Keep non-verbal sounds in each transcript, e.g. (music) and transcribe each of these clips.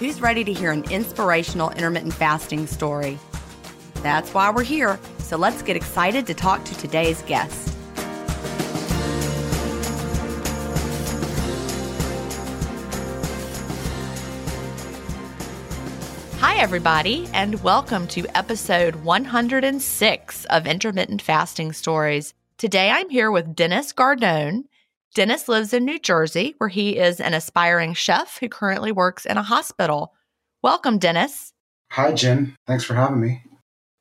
who's ready to hear an inspirational intermittent fasting story? That's why we're here, so let's get excited to talk to today's guest. Hi, everybody, and welcome to episode 106 of Intermittent Fasting Stories. Today I'm here with Dennis Gardon. Dennis lives in New Jersey, where he is an aspiring chef who currently works in a hospital. Welcome, Dennis. Hi, Gin. Thanks for having me.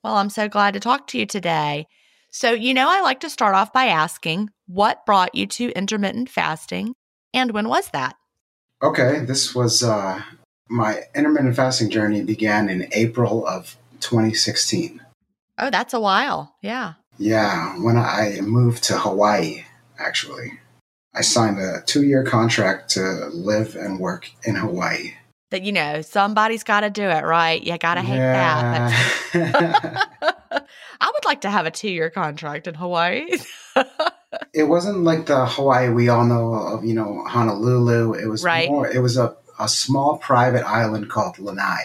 Well, I'm so glad to talk to you today. So, you know, I like to start off by asking what brought you to intermittent fasting and when was that? Okay, this was uh, my intermittent fasting journey began in April of 2016. Oh, that's a while. Yeah. Yeah, when I moved to Hawaii, actually. I signed a two year contract to live and work in Hawaii. That, you know, somebody's got to do it, right? You got to hate yeah. that. (laughs) (laughs) I would like to have a two year contract in Hawaii. (laughs) it wasn't like the Hawaii we all know of, you know, Honolulu. It was right. more, it was a, a small private island called Lanai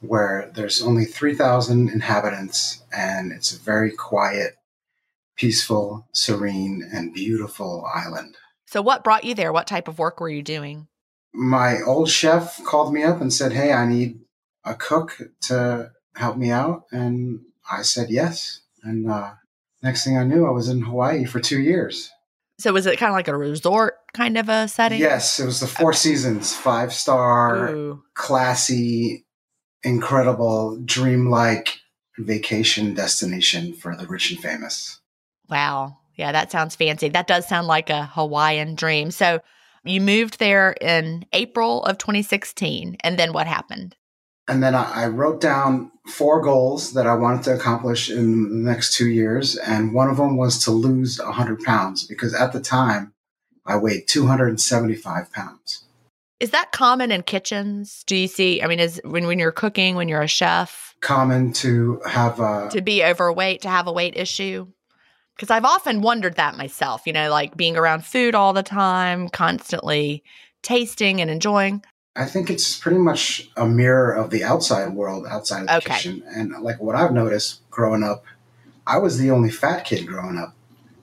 where there's only 3,000 inhabitants and it's a very quiet peaceful, serene, and beautiful island. So, what brought you there? What type of work were you doing? My old chef called me up and said, Hey, I need a cook to help me out. And I said yes. And uh, next thing I knew, I was in Hawaii for two years. So, was it kind of like a resort kind of a setting? Yes, it was the Four okay. Seasons, five star, Ooh. classy, incredible, dreamlike vacation destination for the rich and famous. Wow. Yeah, that sounds fancy. That does sound like a Hawaiian dream. So you moved there in April of 2016. And then what happened? And then I wrote down four goals that I wanted to accomplish in the next two years. And one of them was to lose 100 pounds because at the time I weighed 275 pounds. Is that common in kitchens? Do you see? I mean, is when when you're cooking, when you're a chef, common to have a to be overweight, to have a weight issue? Because I've often wondered that myself. You know, like being around food all the time, constantly tasting and enjoying. I think it's pretty much a mirror of the outside world, outside of the okay. kitchen. And like what I've noticed growing up, I was the only fat kid growing up.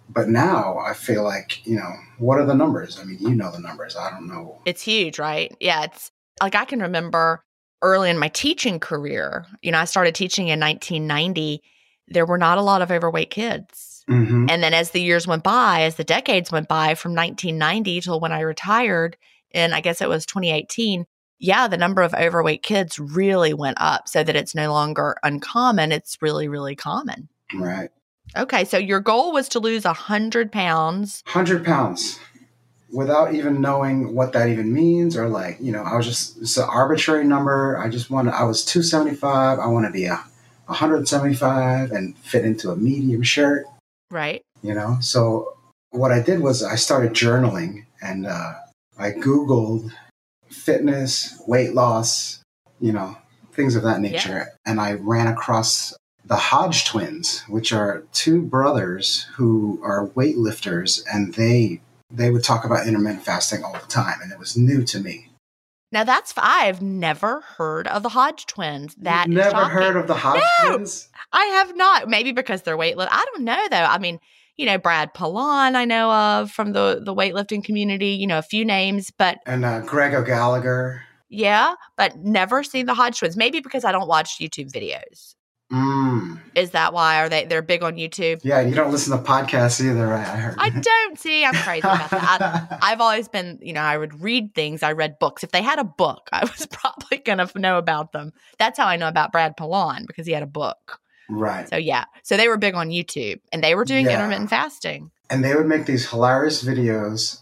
But now I feel like, you know, what are the numbers? I mean, you know the numbers. I don't know. It's huge, right? Yeah. It's like I can remember early in my teaching career, you know, I started teaching in 1990. There were not a lot of overweight kids. Mm-hmm. And then as the years went by, as the decades went by from 1990 till when I retired, and I guess it was 2018, yeah, the number of overweight kids really went up so that it's no longer uncommon. It's really, really common. Right. Okay. So your goal was to lose 100 pounds. 100 pounds without even knowing what that even means or like, you know, I was just, it's an arbitrary number. I just wanted, I was 275. I want to be a 175 and fit into a medium shirt. Right. You know, so what I did was I started journaling and uh, I Googled fitness, weight loss, you know, things of that nature. Yeah. And I ran across the Hodge twins, which are two brothers who are weightlifters, and they they would talk about intermittent fasting all the time, and it was new to me. Now that's I've never heard of the Hodge twins. That never heard of the Hodge no, twins? I have not. Maybe because they're weightlift. I don't know though. I mean, you know, Brad Pilon, I know of from the the weightlifting community, you know, a few names, but and uh, Greg O'Gallagher. Yeah, but never seen the Hodge twins. Maybe because I don't watch YouTube videos. Mm. Is that why? Are they they're big on YouTube? Yeah, you don't listen to podcasts either, right? I heard. I don't see. I'm crazy about that. I, (laughs) have always been, you know, I would read things. I read books. If they had a book, (laughs) I was probably gonna know about them. That's how I know about Brad Pilon because he had a book. Right. So yeah. So they were big on YouTube and they were doing yeah. intermittent fasting. And they would make these hilarious videos,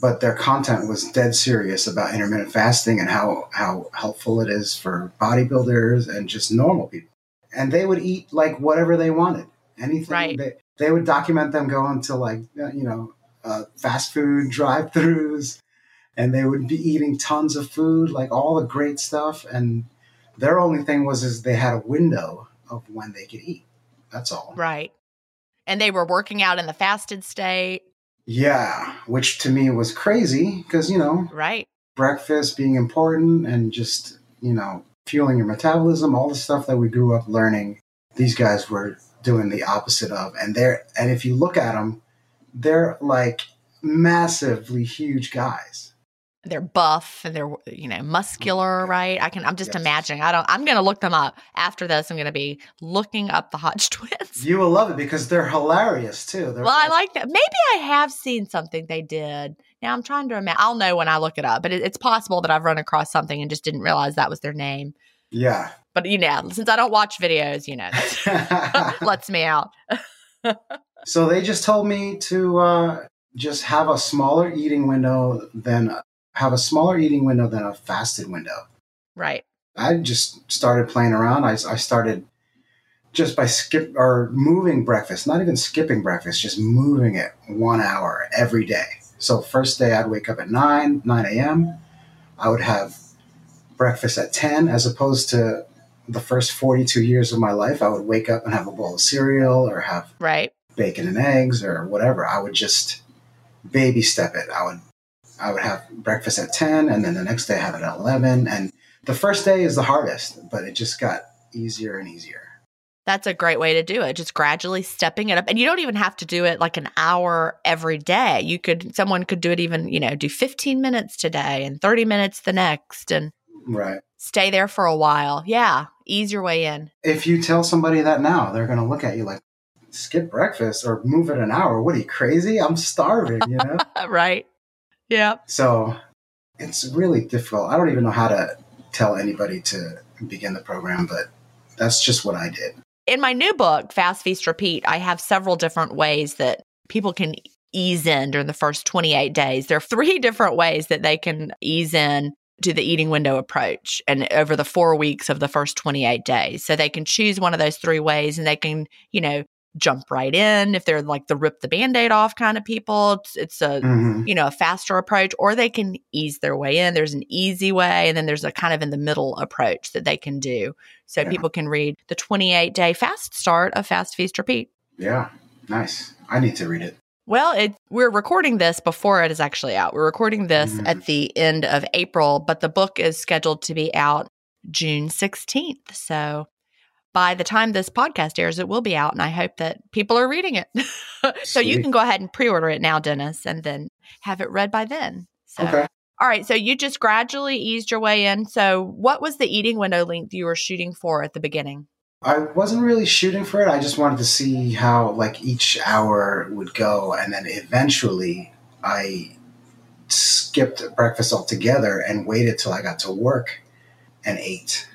but their content was dead serious about intermittent fasting and how how helpful it is for bodybuilders and just normal people. And they would eat like whatever they wanted. Anything right. they they would document them going to like you know uh, fast food (laughs) drive-throughs and they would be eating tons of food like all the great stuff and their only thing was is they had a window of when they could eat. That's all. Right. And they were working out in the fasted state. Yeah, which to me was crazy because, you know, right. Breakfast being important and just, you know, fueling your metabolism, all the stuff that we grew up learning, these guys were doing the opposite of. And they're, and if you look at them, they're like massively huge guys they're buff and they're you know muscular right? I can i'm just yes. imagining i don't i'm gonna look them up after this. I'm gonna be looking up the hodge (laughs) twins. You will love it because they're hilarious too. They're well i like that. Maybe i have seen something they did. Now i'm trying to imagine i'll know when i look it up but it, it's possible that i've run across something and just didn't realize that was their name. Yeah. But you know since i don't watch videos you know (laughs) (laughs) lets me out. So they just told me to uh just have a smaller eating window than have a smaller eating window than a fasted window. Right. I just started playing around. I, I started just by skip or moving breakfast, not even skipping breakfast, just moving it one hour every day. So first day I'd wake up at 9, 9 a.m. I would have breakfast at 10 as opposed to the first 42 years of my life. I would wake up and have a bowl of cereal or have right. bacon and eggs or whatever. I would just baby step it. I would I would have breakfast at 10 and then the next day I have it at 11. And the first day is the hardest, but it just got easier and easier. That's a great way to do it. Just gradually stepping it up. And you don't even have to do it like an hour every day. You could, someone could do it even, you know, do 15 minutes today and 30 minutes the next and right. stay there for a while. Yeah. Ease your way in. If you tell somebody that now, they're going to look at you like, skip breakfast or move it an hour. What are you crazy? I'm starving, you know? (laughs) right. Yeah. So it's really difficult. I don't even know how to tell anybody to begin the program, but that's just what I did. In my new book, Fast Feast Repeat, I have several different ways that people can ease in during the first 28 days. There are three (laughs) different ways that they can ease in to the eating window approach and over the four weeks of the first 28 days. So they can choose one of those three ways and they can, you know, jump right in if they're like the rip the band-aid off kind of people it's, it's a mm-hmm. you know a faster approach or they can ease their way in there's an easy way and then there's a kind of in the middle approach that they can do so yeah. people can read the 28 day fast start of fast feast repeat yeah nice i need to read it well, it, we're recording this before it is actually out. We're recording this mm-hmm. at the end of April, but the book is scheduled to be out June 16th. So by the time this podcast airs, it will be out, and I hope that people are reading it. (laughs) so you can go ahead and pre order it now, Dennis, and then have it read by then. So. Okay. All right. So you just gradually eased your way in. So, what was the eating window length you were shooting for at the beginning? I wasn't really shooting for it. I just wanted to see how like each hour would go, and then eventually I skipped breakfast altogether and waited till I got to work and ate.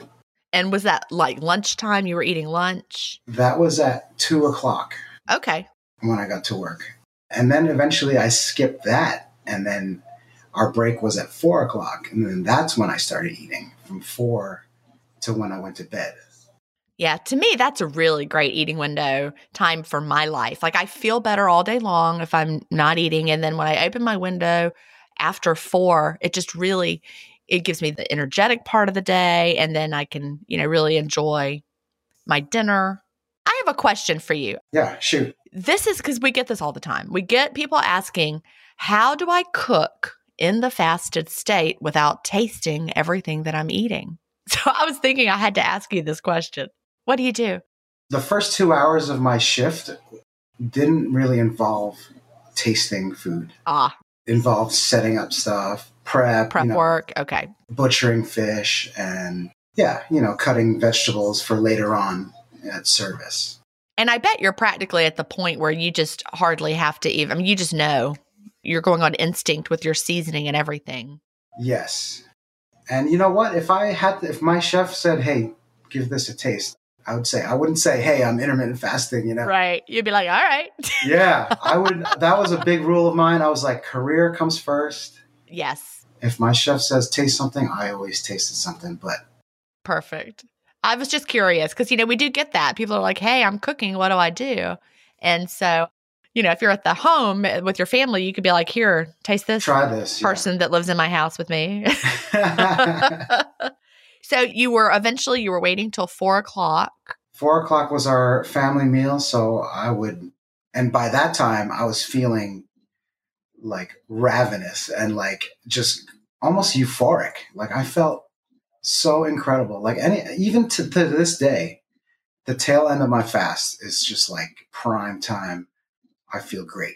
And was that like lunchtime? You were eating lunch? That was at two o'clock. Okay. When I got to work. And then eventually I skipped that. And then our break was at four o'clock. And then that's when I started eating from four to when I went to bed. Yeah, to me, that's a really great eating window time for my life. Like, I feel better all day long if I'm not eating. And then when I open my window after four, it just really it gives me the energetic part of the day and then I can, you know, really enjoy my dinner. I have a question for you. Yeah, shoot. This is because we get this all the time. We get people asking, How do I cook in the fasted state without tasting everything that I'm eating? (laughs) So I was thinking I had to ask you this question. What do you do? The first two hours of my shift didn't really involve tasting food. Ah. Involved setting up stuff, prep, prep you know, work. Okay. Butchering fish and yeah, you know, cutting vegetables for later on at service. And I bet you're practically at the point where you just hardly have to even, I mean, you just know you're going on instinct with your seasoning and everything. Yes. And you know what? If I had, to, if my chef said, hey, give this a taste, I would say, I wouldn't say, hey, I'm intermittent fasting, you know? Right. You'd be like, all right. yeah. (laughs) I would, that was a big rule of mine. I was like, career comes first. Yes if my chef says taste something, I always tasted something. But perfect. I was just curious because you know we do get that people are like, "Hey, I'm cooking. What do I do?" And so, you know, if you're at the home eh, with your family, you could be like, "Here, taste this. Try this." Person yeah. that lives in my house with me. (laughs) (laughs) so you were eventually you were waiting till four o'clock. Four o'clock was our family meal, so I would, and by that time I was feeling like ravenous and like just almost euphoric. Like I felt so incredible. Like any even to, to this day, the tail end of my fast is just like prime time. I feel great.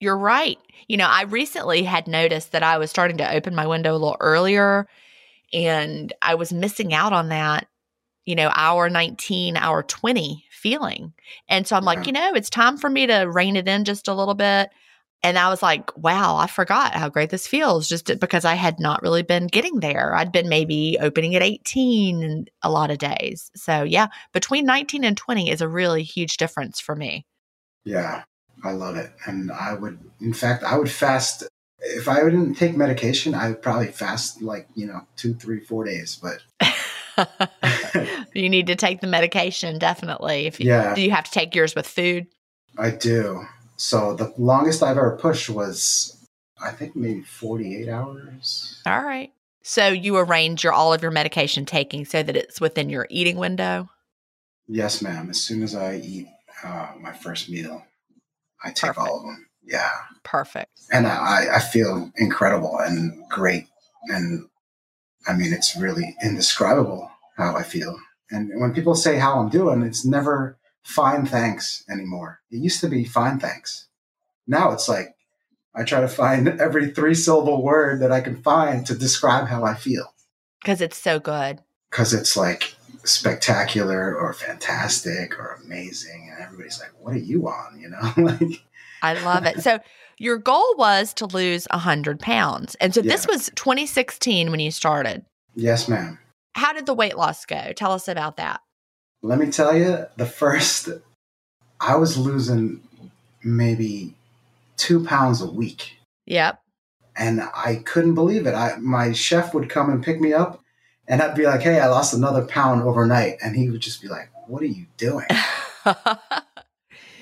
You're right. You know, I recently had noticed that I was starting to open my window a little earlier and I was missing out on that, you know, hour 19, hour 20 feeling. And so I'm yeah. like, you know, it's time for me to rein it in just a little bit. And I was like, wow, I forgot how great this feels just because I had not really been getting there. I'd been maybe opening at 18 and a lot of days. So, yeah, between 19 and 20 is a really huge difference for me. Yeah, I love it. And I would, in fact, I would fast. If I didn't take medication, I would probably fast like, you know, two, three, four days. But (laughs) you need to take the medication, definitely. If you, yeah. Do you have to take yours with food? I do. So the longest I've ever pushed was, I think, maybe 48 hours. All right. So you arrange your all of your medication taking so that it's within your eating window. Yes, ma'am. As soon as I eat uh, my first meal, I take Perfect. all of them. Yeah. Perfect. And I, I feel incredible and great. And I mean, it's really indescribable how I feel. And when people say how I'm doing, it's never fine thanks anymore. It used to be fine thanks. Now it's like I try to find (laughs) every three syllable word that I can find to describe how I feel. Because it's so good. Because it's like spectacular or fantastic or amazing. And everybody's like, what are you on? You know? (laughs) like I love it. So your goal was to lose 100 pounds. And so yeah. this was 2016 when you started. Yes, ma'am. How did the weight loss go? Tell us about that let me tell you, the first, I was losing maybe two pounds a week. Yep. And I couldn't believe it. I, my chef would come and pick me up, and I'd be like, hey, I lost another pound overnight. And he would just be like, what are you doing? (laughs)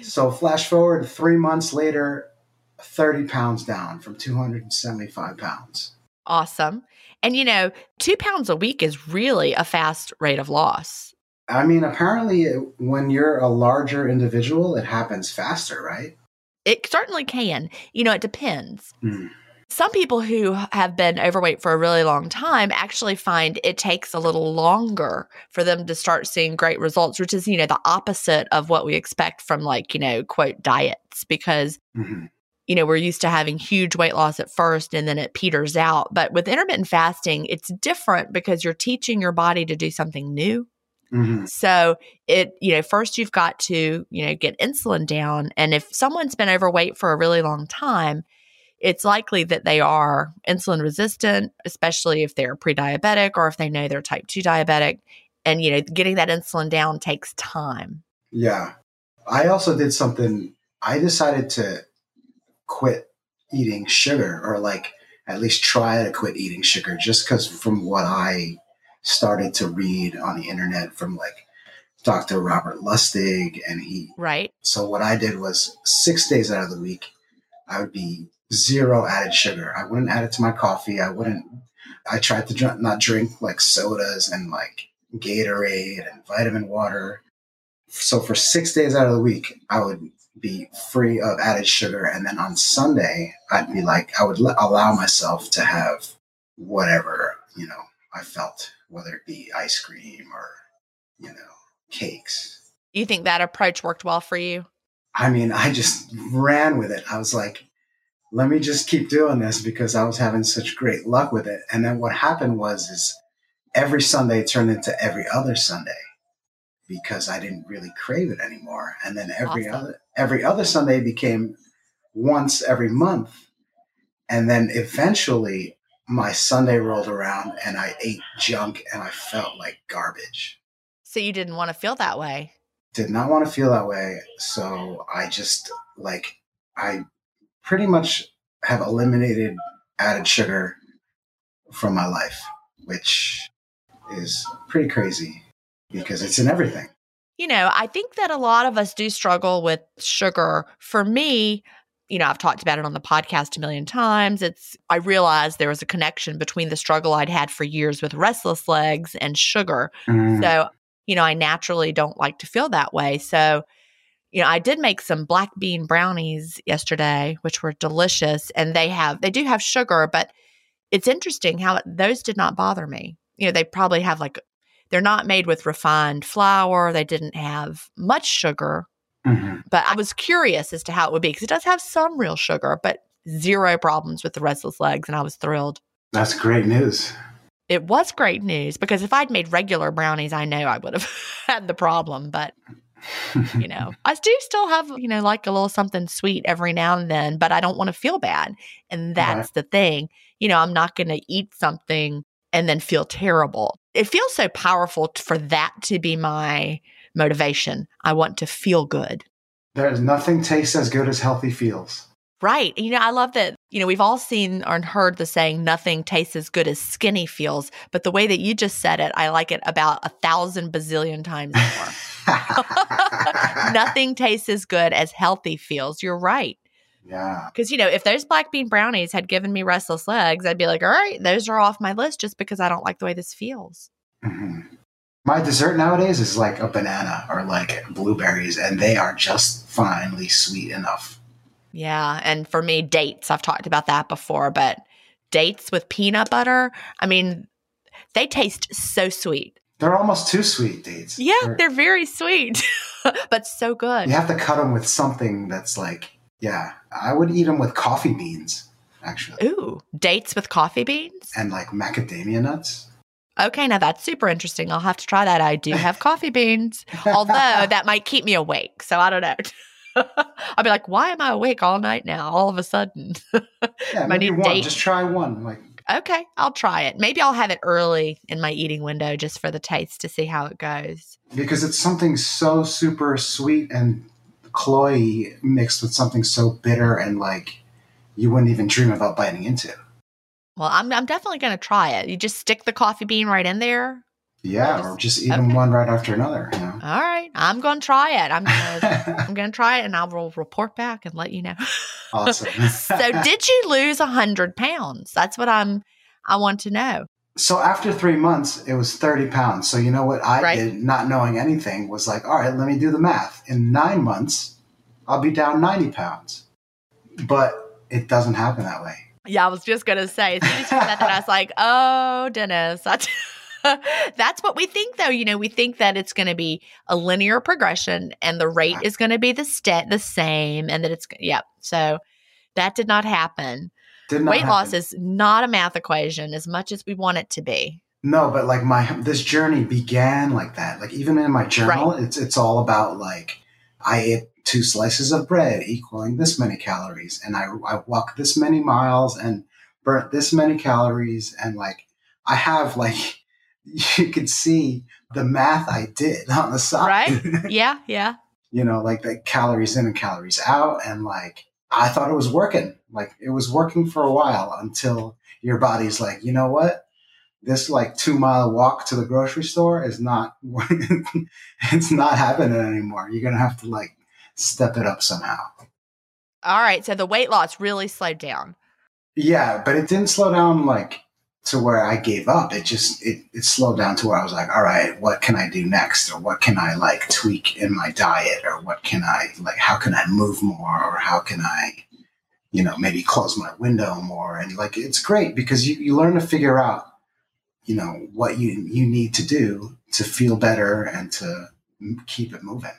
So flash forward three months later, 30 pounds down from 275 pounds. Awesome. And you know, two pounds a week is really a fast rate of loss. I mean, apparently, when you're a larger individual, it happens faster, right? It certainly can. You know, it depends. Mm. Some people who have been overweight for a really long time actually find it takes a little longer for them to start seeing great results, which is, you know, the opposite of what we expect from, like, you know, quote, diets, because mm-hmm you know, we're used to having huge weight loss at first and then it peters out. But with intermittent fasting, it's different because you're teaching your body to do something new. Mm-hmm. So it, you know, first you've got to, you know, get insulin down. And if someone's been overweight for a really long time, it's likely that they are insulin resistant, especially if they're pre diabetic or if they know they're type 2 diabetic. And, you know, getting that insulin down takes time. Yeah. I also did something, I decided to quit eating sugar or like at least try to quit eating sugar just because from what I started to read on the internet from like Dr. Robert Lustig and he right so what I did was six days out of the week I would be zero added sugar I wouldn't add it to my coffee I wouldn't I tried to not drink like sodas and like Gatorade and vitamin water so for six days out of the week I would be free of added sugar. And then on Sunday, I'd be like, I would l- allow myself to have whatever, you know, I felt, whether it be ice cream or, you know, cakes. You think that approach worked well for you? I mean, I just ran with it. I was like, let me just keep doing this because I was having such great luck with it. And then what happened was is every Sunday turned into every other Sunday because I didn't really crave it anymore. And then every awesome. other every other Sunday became once every month. And then eventually my Sunday rolled around and I ate junk and I felt like garbage. So you didn't want to feel that way? Did not want to feel that way. So I just like I pretty much have eliminated added sugar from my life, which is pretty crazy because it's in everything. You know, I think that a lot of us do struggle with sugar. For me, you know, I've talked about it on the podcast a million times. It's, I realized there was a connection between the struggle I'd had for years with restless legs and sugar. Mm. So, you know, I naturally don't like to feel that way. So, you know, I did make some black bean brownies yesterday, which were delicious. And they have, they do have sugar, but it's interesting how those did not bother me. You know, they probably have like they're not made with refined flour. They didn't have much sugar. Mm-hmm. But I was curious as to how it would be because it does have some real sugar, but zero problems with the restless legs. And I was thrilled. That's great news. It was great news because if I'd made regular brownies, I know I would have (laughs) had the problem. But, you (laughs) know, I do still have, you know, like a little something sweet every now and then, but I don't want to feel bad. And that's right. the thing. You know, I'm not going to eat something and then feel terrible. It feels so powerful for that to be my motivation. I want to feel good. There's nothing tastes as good as healthy feels. Right. You know, I love that, you know, we've all seen or heard the saying, nothing tastes as good as skinny feels. But the way that you just said it, I like it about a thousand bazillion times more. (laughs) (laughs) nothing tastes as good as healthy feels. You're right. Yeah. Because, you know, if those black bean brownies had given me restless legs, I'd be like, all right, those are off my list just because I don't like the way this feels. Mm-hmm. My dessert nowadays is like a banana or like blueberries, and they are just finely sweet enough. Yeah. And for me, dates, I've talked about that before, but dates with peanut butter, I mean, they taste so sweet. They're almost too sweet dates. Yeah, they're, they're very sweet, (laughs) but so good. You have to cut them with something that's like yeah, I would eat them with coffee beans, actually. Ooh, dates with coffee beans? And like macadamia nuts. Okay, now that's super interesting. I'll have to try that. I do have coffee beans, (laughs) although that might keep me awake. So I don't know. (laughs) I'll be like, why am I awake all night now? All of a sudden, (laughs) yeah, maybe one. Date. Just try one. Like, okay, I'll try it. Maybe I'll have it early in my eating window just for the taste to see how it goes. Because it's something so super sweet and cloy mixed with something so bitter and like you wouldn't even dream about biting into. Well, I'm I'm definitely going to try it. You just stick the coffee bean right in there. Yeah, just, or just eat okay. them one right after another. You know? All right, I'm going to try it. I'm gonna (laughs) I'm going to try it, and I will report back and let you know. (laughs) Awesome. so, did you lose a hundred pounds? That's what I'm. I want to know. So after three months, it was 30 pounds. So you know what I right. did, not knowing anything, was like, all right, let me do the math. In nine months, I'll be down 90 pounds. But it doesn't happen that way. Yeah, I was just gonna say, as soon as you said that, I was like, oh, Dennis, that's (laughs) that's what we think though. You know, we think that it's gonna be a linear progression and the rate is gonna be the stat the same and that it's yeah. So that did not happen. Did not Weight happen. loss is not a math equation as much as we want it to be. No, but like my this journey began like that. Like even in my journal, right. it's it's all about like I ate two slices of bread equaling this many calories, and I I walked this many miles and burnt this many calories, and like I have like (laughs) you could see the math I did on the side. Right? (laughs) Yeah, yeah. you know, like the calories in and calories out, and like I thought it was working. Like it was working for a while until your body's like, you know what? This like two mile walk to the grocery store is not (laughs) it's not happening anymore. You're gonna have to like step it up somehow. All right. So the weight loss really slowed down. Yeah, but it didn't slow down like to where I gave up. It just it, it slowed down to where I was like, all right, what can I do next? Or what can I like tweak in my diet? Or what can I like how can I move more? Or how can I, you know, maybe close my window more? And like it's great because you, you learn to figure out, you know, what you you need to do to feel better and to keep it moving.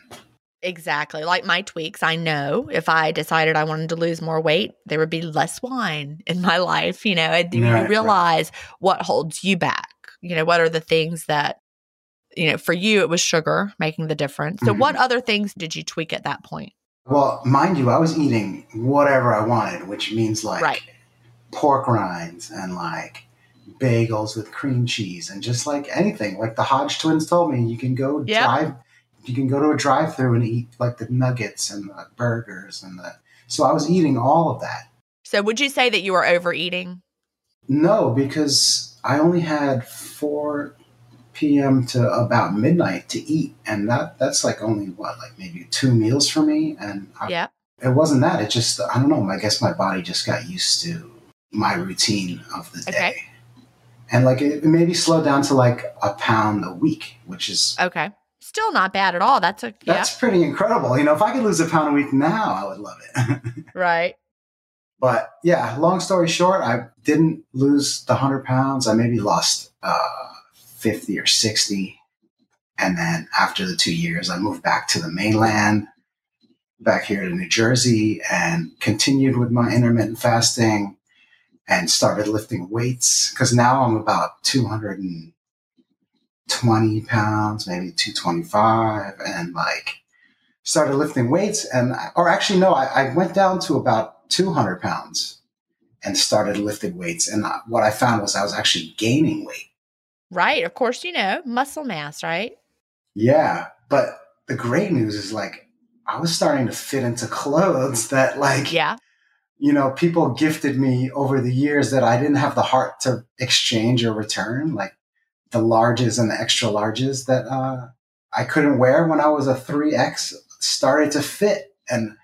Exactly. Like my tweaks, I know if I decided I wanted to lose more weight, there would be less wine in my life. You know, and you realize right. what holds you back. You know, what are the things that, you know, for you, it was sugar making the difference. So, mm-hmm. what other things did you tweak at that point? Well, mind you, I was eating whatever I wanted, which means like right. pork rinds and like bagels with cream cheese and just like anything. Like the Hodge twins told me, you can go yep. drive you can go to a drive through and eat like the nuggets and the burgers and the so I was eating all of that. So would you say that you were overeating? No, because I only had 4 p.m. to about midnight to eat and that that's like only what like maybe two meals for me and I, yeah. It wasn't that. It just I don't know, I guess my body just got used to my routine of the day. Okay. And like it maybe slowed down to like a pound a week, which is Okay still not bad at all. That's a yeah. That's pretty incredible. You know, if I could lose a pound a week now, I would love it. (laughs) right. But yeah, long story short, I didn't lose the hundred pounds. I maybe lost uh, fifty or sixty, and then after the two years, I moved back to the mainland, back here to New Jersey, and continued with my intermittent fasting, and started lifting weights because now I'm about two hundred and 20 pounds, maybe 225, and like started lifting weights. And, or actually, no, I, I went down to about 200 pounds and started lifting weights. And uh, what I found was I was actually gaining weight. Right. Of course, you know, muscle mass, right? Yeah. But the great news is like, I was starting to fit into clothes that, like, yeah. You know, people gifted me over the years that I didn't have the heart to exchange or return. Like the larges and the extra larges that uh, I couldn't wear when I was a 3X started to fit. And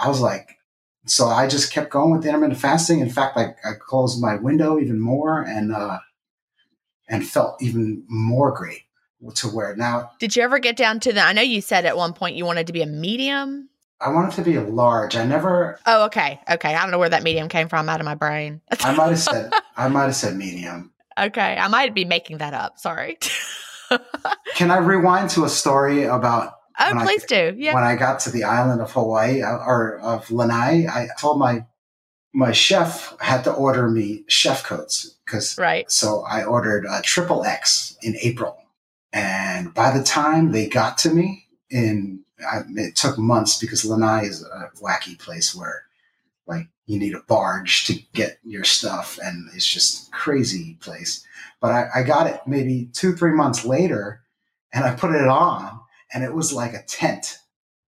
I was like, so I just kept going with intermittent fasting. In fact, I, I closed my window even more and, uh, and felt even more great to wear now. Did you ever get down to the, I know you said at one point you wanted to be a medium. I wanted to be a large. I never. Oh, okay. Okay. I don't know where that medium came from out of my brain. I might have said, (laughs) I might have said medium. Okay, I might be making that up. Sorry. (laughs) Can I rewind to a story about? Oh, please I, do. Yeah. When I got to the island of Hawaii uh, or of Lanai, I told my my chef had to order me chef coats because right. So I ordered a triple X in April, and by the time they got to me, in I, it took months because Lanai is a wacky place where like you need a barge to get your stuff and it's just crazy place but I, I, got it maybe two three months later and i put it on and it was like a tent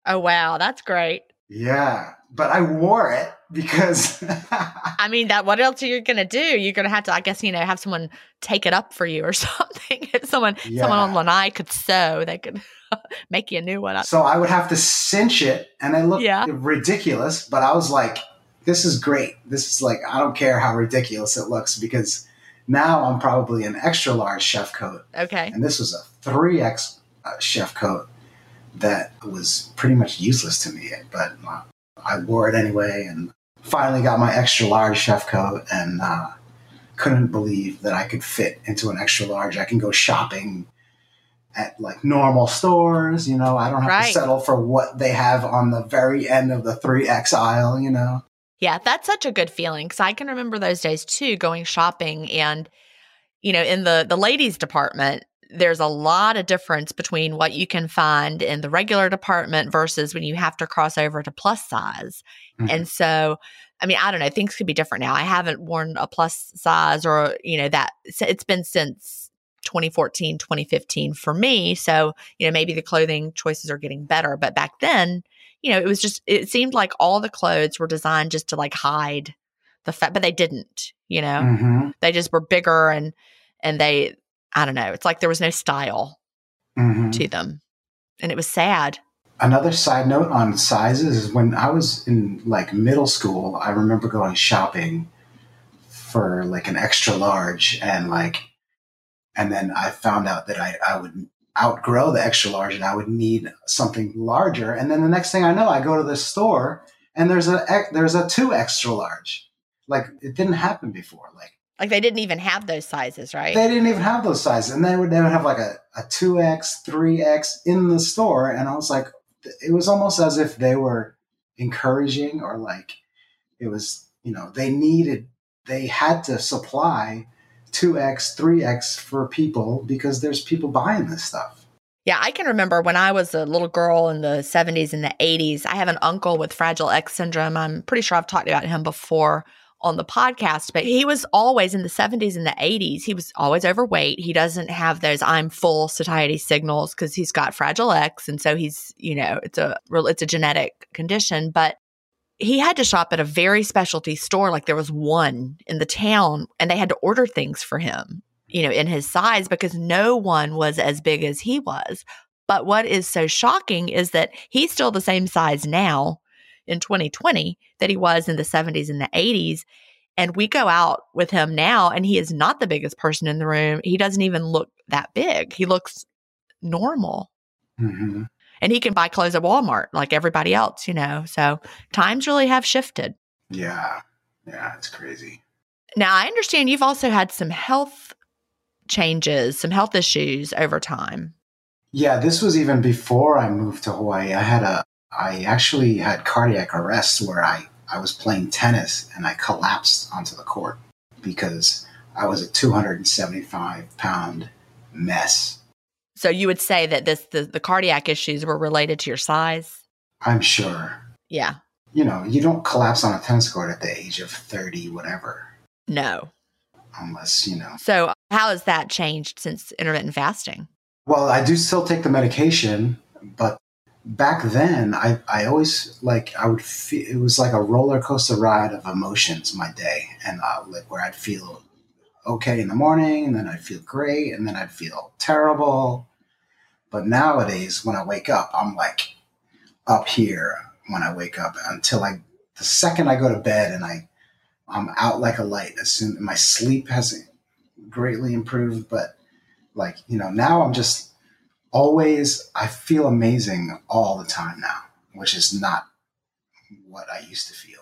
oh wow that's great yeah but i wore it because (laughs) I mean that what else are you gonna do? You're gonna have to, I guess, you know, have someone take it up for you or (laughs) something. if someone yeah. someone on Lanai could sew, they could (laughs) make you a new one. So I would have to cinch it and it looked yeah. ridiculous, but I was like, this is great. This is like I don't care how ridiculous it looks because now I'm probably an extra large chef coat. Okay. And this was a 3X uh, chef coat that was pretty much useless to me, but uh, I wore it anyway and finally got my extra large chef coat and uh, couldn't believe that I could fit into an extra large. I can go shopping at like normal stores, you know, I don't have right. to settle for what they have on the very end of the 3X aisle, you know. Yeah, that's such a good feeling because I can remember those days too, going shopping and, you know, in the the ladies department, there's a lot of difference between what you can find in the regular department versus when you have to cross over to plus size. Mm-hmm. And so, I mean, I don't know, things could be different now. I haven't worn a plus size or, you know, that it's been since 2014, 2015 for me. So, you know, maybe the clothing choices are getting better. But back then, you know, it was just, it seemed like all the clothes were designed just to like hide the fact, but they didn't, you know, mm-hmm. they just were bigger and, and they, I don't know. It's like there was no style mm-hmm. to them. And it was sad. Another side note on sizes is when I was in like middle school, I remember going shopping for like an extra large and like, and then I found out that I, I would outgrow the extra large and I would need something larger. And then the next thing I know, I go to the store and there's a, there's a two extra large. Like it didn't happen before. Like like they didn't even have those sizes, right? They didn't even have those sizes. And they would, they would have like a, a 2X, 3X in the store. And I was like, it was almost as if they were encouraging or like it was, you know, they needed, they had to supply 2X, 3X for people because there's people buying this stuff. Yeah, I can remember when I was a little girl in the 70s and the 80s. I have an uncle with Fragile X syndrome. I'm pretty sure I've talked about him before on the podcast, but he was always in the 70s and the 80s. He was always overweight. He doesn't have those I'm full satiety signals because he's got fragile X. And so he's, you know, it's a it's a genetic condition, but he had to shop at a very specialty store. Like there was one in the town and they had to order things for him, you know, in his size because no one was as big as he was. But what is so shocking is that he's still the same size now in 2020 that he was in the 70s and the 80s. And we go out with him now, and he is not the biggest person in the room. He doesn't even look that big. He looks normal. Mm-hmm. And he can buy clothes at Walmart like everybody else, you know. So times really have shifted. Yeah. Yeah. It's crazy. Now, I understand you've also had some health changes, some health issues over time. Yeah, this was even before I moved to Hawaii. I had a I actually had cardiac arrest where I, I was playing tennis and I collapsed onto the court because I was a 275 pound mess. So you would say that this the, the cardiac issues were related to your size? I'm sure. Yeah. You know, you don't collapse on a tennis court at the age of 30, whatever. No. Unless, you know. So, how has that changed since intermittent fasting? Well, I do still take the medication, but back then I, I always like i would feel it was like a roller coaster ride of emotions my day and uh, like where i'd feel okay in the morning and then i'd feel great and then i'd feel terrible but nowadays when i wake up i'm like up here when i wake up until i the second i go to bed and i i'm out like a light as soon my sleep has greatly improved but like you know now i'm just always I feel amazing all the time now, which is not what I used to feel.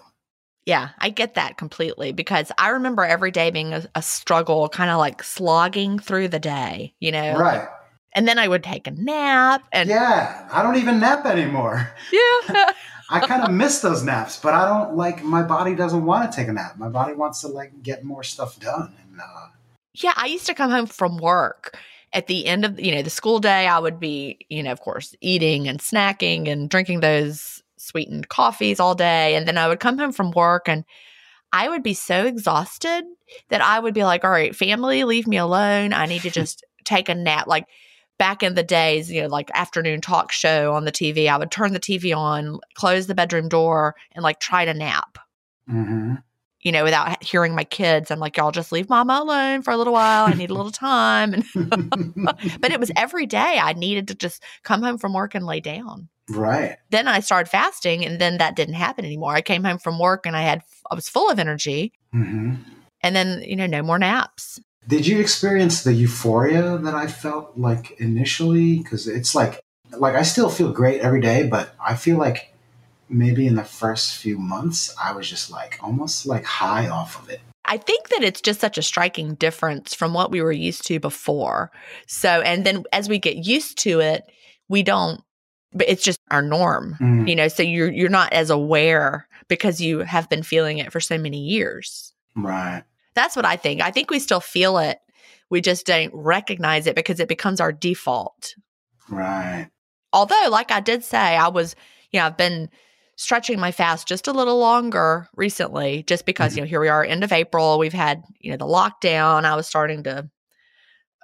Yeah, I get that completely because I remember every day being a, a struggle, kind of like slogging through the day, you know? Right. And then I would take a nap and Yeah, I don't even nap anymore. Yeah. (laughs) I kind of miss those naps, but I don't like my body doesn't want to take a nap. My body wants to like get more stuff done and uh Yeah, I used to come home from work at the end of you know the school day i would be you know of course eating and snacking and drinking those sweetened coffees all day and then i would come home from work and i would be so exhausted that i would be like all right family leave me alone i need to (laughs) just take a nap like back in the days you know like afternoon talk show on the tv i would turn the tv on close the bedroom door and like try to nap Mm-hmm. You know, without hearing my kids, I'm like, y'all just leave mama alone for a little while. I need a little time. (laughs) but it was every day I needed to just come home from work and lay down. Right. Then I started fasting, and then that didn't happen anymore. I came home from work and I had, I was full of energy. Mm-hmm. And then, you know, no more naps. Did you experience the euphoria that I felt like initially? Because it's like, like I still feel great every day, but I feel like maybe in the first few months, I was just like almost like high off of it. I think that it's just such a striking difference from what we were used to before. So, and then as we get used to it, we don't, but it's just our norm, mm. you know, so you're, you're not as aware because you have been feeling it for so many years. Right. That's what I think. I think we still feel it. We just don't recognize it because it becomes our default. Right. Although, like I did say, I was, you know, I've been stretching my fast just a little longer recently, just because, mm-hmm. you know, here we are, end of April. We've had, you know, the lockdown. I was starting to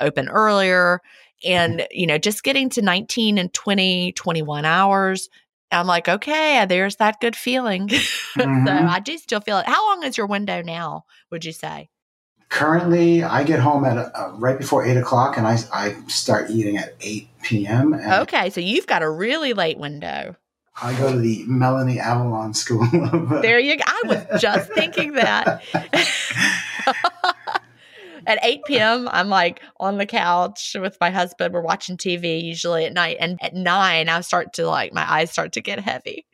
open earlier and, mm-hmm. you know, just getting to 19 and 20, 21 hours. I'm like, okay, there's that good feeling. (laughs) Mm-hmm. so I do still feel it. How long is your window now, would you say? Currently, I get home at uh, right before eight o'clock, and I I start eating at eight p.m. okay, so you've got a really late window. I go to the Melanie Avalon School. there you go. I was just thinking that. (laughs) (laughs) at 8 p.m., I'm like on the couch with my husband. We're watching TV usually at night. And at nine, I start to like, my eyes start to get heavy.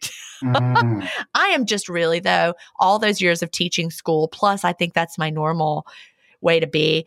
mm. (laughs) I am just really, though, all those years of teaching school, plus I think that's my normal way to be.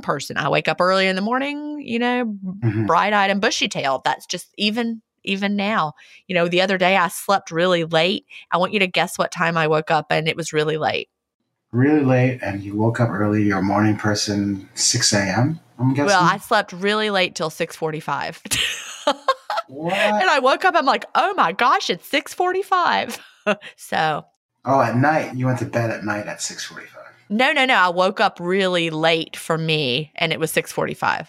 person. I wake up early in the morning, you know, mm-hmm. bright eyed and bushy tailed. That's just even even now. You know, the other day I slept really late. I want you to guess what time I woke up and it was really late. Really late and you woke up early, you're a morning person, six AM, I'm guessing. Well, I slept really late till six forty five. (laughs) And I woke up, I'm like, oh my gosh, it's six forty five. (laughs) so Oh, at night. You went to bed at night at six forty five. No, no, no. I woke up really late for me and it was 6:45.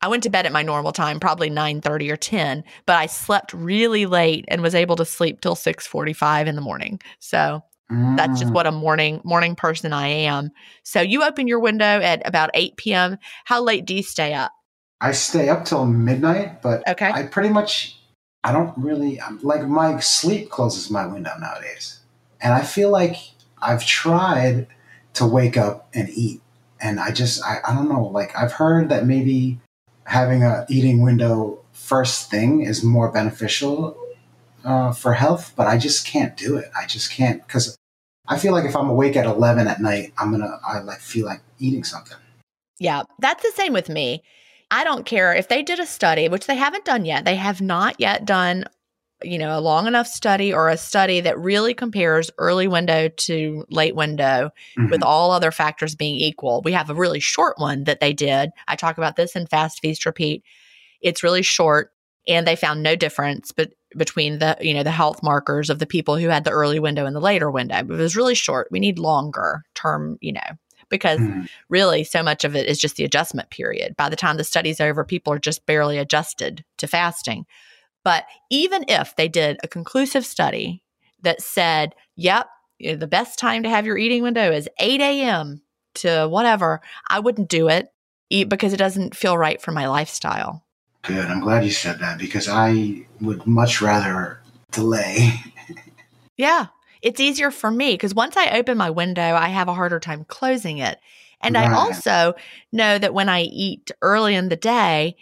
I went to bed at my normal time, probably 9:30 or 10, but I slept really late and was able to sleep till 6:45 in the morning. So mm. that's just mm. what a morning morning person I am. So you open your window at about 8 p.m. How late do you stay up? I stay up till midnight, but okay. I pretty much I don't really like my sleep closes my window nowadays. And I feel like I've tried to wake up and eat. And I just, I, I don't know, like I've heard that maybe having a eating window first thing is more beneficial uh, for health, but I just can't do it. I just can't because I feel like if I'm awake at 11 at night, I'm gonna I like feel like eating something. Yeah, that's the same with me. I don't care if they did a study, which they haven't done yet. They have not yet done, you know, a long enough study or a study that really compares early window to late window mm-hmm. with all other factors being equal. We have a really short one that they did. I talk about this in Fast Feast Repeat. It's really short and they found no difference but between the you know the health markers of the people who had the early window and the later window. But It was really short. We need longer term, you know, because mm. really so much of it is just the adjustment period. By the time the study's over, people are just barely adjusted to fasting. But even if they did a conclusive study that said, yep, eh, the best time to have your eating window is 8 a.m. to whatever, I wouldn't do it eat because it doesn't feel right for my lifestyle. Good. I'm glad you said that because I would much rather delay. (laughs) yeah it's easier for me because once I open my window, I have a harder time closing it. And right. I also know that when I eat early in the day,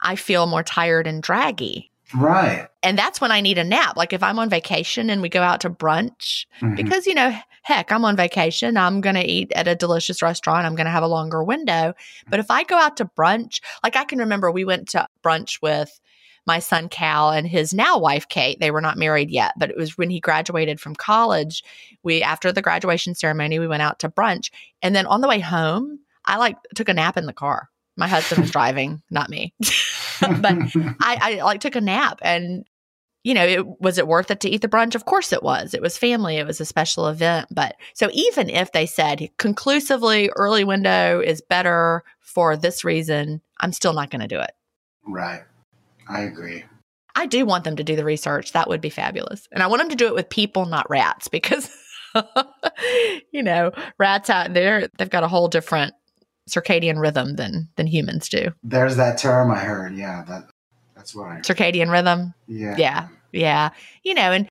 I feel more tired and draggy. Right. And that's when I need a nap. Like if I'm on vacation and we go out to brunch, mm-hmm. because, you know, heck, I'm on vacation. I'm going to eat at a delicious restaurant. I'm going to have a longer window. But if I go out to brunch, like I can remember we went to brunch with my son Cal and his now wife Kate. They were not married yet, but it was when he graduated from college. We after the graduation ceremony, we went out to brunch, and then on the way home, I like took a nap in the car. My husband was driving, not me, (laughs) but I, I like took a nap and you know, it, was it worth it to eat the brunch? Of course it was. It was family. It was a special event. But so even if they said conclusively early window is better for this reason, I'm still not going to do it. Right. I agree. I do want them to do the research. That would be fabulous. And I want them to do it with people, not rats, because (laughs) you know, rats out there, they've got a whole different circadian rhythm than than humans do. There's that term I heard. Yeah, that that's what I heard. Circadian rhythm. Yeah. Yeah. Yeah. You know, and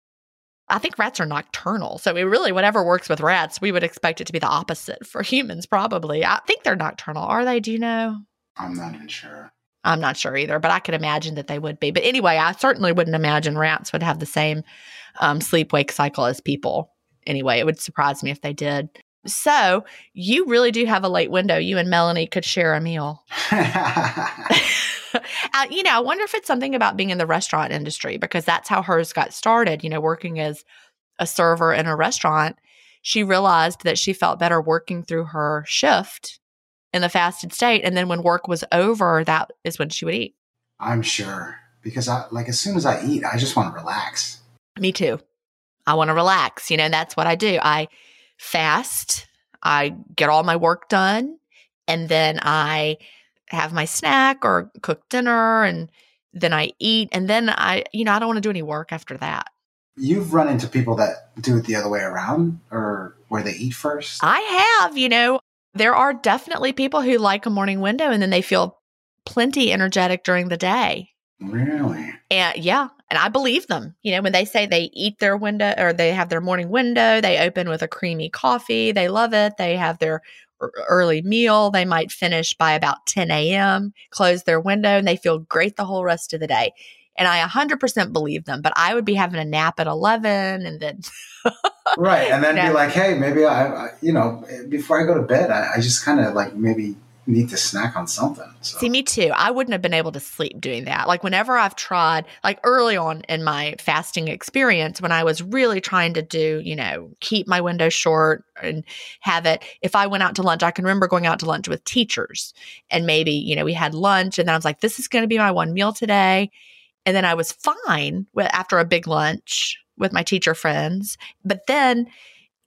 I think rats are nocturnal. So we really whatever works with rats, we would expect it to be the opposite for humans probably. I think they're nocturnal. Are they? Do you know? I'm not even sure. I'm not sure either, but I could imagine that they would be. But anyway, I certainly wouldn't imagine rats would have the same um, sleep wake cycle as people. Anyway, it would surprise me if they did. So you really do have a late window. You and Melanie could share a meal. (laughs) (laughs) uh, you know, I wonder if it's something about being in the restaurant industry because that's how hers got started. You know, working as a server in a restaurant, she realized that she felt better working through her shift in the fasted state. And then when work was over, that is when she would eat. I'm sure. Because I like as soon as I eat, I just want to relax. Me too. I want to relax, you know, and that's what I do. I fast, I get all my work done, and then I have my snack or cook dinner and then I eat and then I you know, I don't want to do any work after that. You've run into people that do it the other way around or where they eat first? I have, you know, there are definitely people who like a morning window and then they feel plenty energetic during the day. Really? And yeah, and I believe them. You know, when they say they eat their window or they have their morning window, they open with a creamy coffee, they love it. They have their early meal. They might finish by about 10 a.m., close their window, and they feel great the whole rest of the day. And I 100% believe them, but I would be having a nap at 11 and then. right. And then you know, be (laughs) like, hey, maybe I, I, you know, before I go to bed, I, I just kind of like maybe need to snack on something. So. See, me too. I wouldn't have been able to sleep doing that. Like whenever I've tried, like early on in my fasting experience, when I was really trying to do, you know, keep my window short and have it. If I went out to lunch, I can remember going out to lunch with teachers and maybe, you know, we had lunch and then I was like, this is going to be my one meal today. And then I was fine with, after a big lunch with my teacher friends. But then,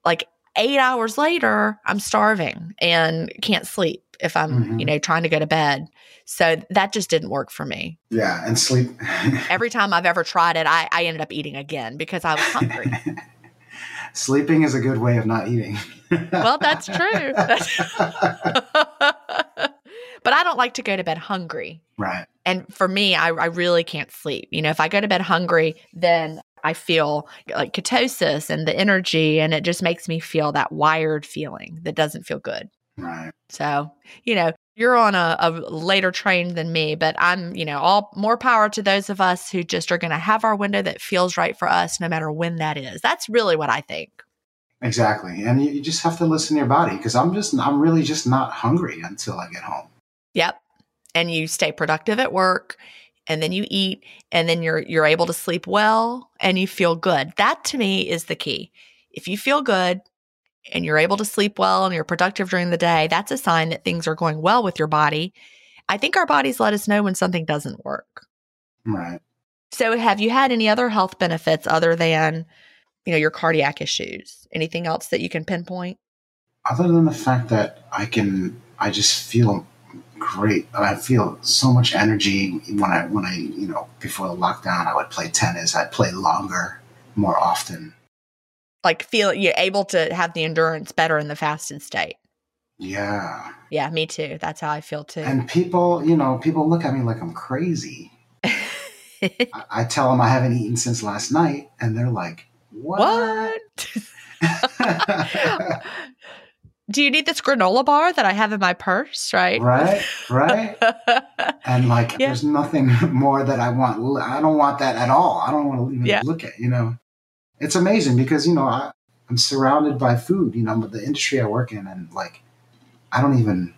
like eight hours later, I'm starving and can't sleep if I'm, mm-hmm. you know, trying to go to bed. So that just didn't work for me. Yeah. And sleep. (laughs) Every time I've ever tried it, I, I ended up eating again because I was hungry. (laughs) Sleeping is a good way of not eating. well, that's (laughs) true. but I don't like to go to bed hungry. Right. And for me, I, I really can't sleep. You know, if I go to bed hungry, then I feel like ketosis and the energy, and it just makes me feel that wired feeling that doesn't feel good. Right. So, you know, you're on a, a, later train than me, but I'm, you know, all more power to those of us who just are going to have our window that feels right for us, no matter when that is. That's really what I think. Exactly, and you, you just have to listen to your body because I'm just, I'm really just not hungry until I get home. Yep, and you stay productive at work, and then you eat, and then you're you're able to sleep well, and you feel good. That to me is the key. If you feel good, and you're able to sleep well and you're productive during the day, that's a sign that things are going well with your body. I think our bodies let us know when something doesn't work. Right. So, have you had any other health benefits other than, you know, your cardiac issues? Anything else that you can pinpoint? Other than the fact that I can, I just feel great. I feel so much energy when I, when I, you know, before the lockdown, I would play tennis. I'd play longer, more often like feel you're able to have the endurance better in the fasted state. Yeah. Yeah, me too. That's how I feel too. And people, you know, people look at me like I'm crazy. (laughs) I, I, tell them I haven't eaten since last night, and they're like, "What?" what? (laughs) (laughs) Do you need this granola bar that I have in my purse? Right. Right. Right. and like, yeah. there's nothing more that I want. I don't want that at all. I don't want to even yeah. look at. You know it's amazing because you know I, I'm surrounded by food. You know, the industry I work in, and like I don't even.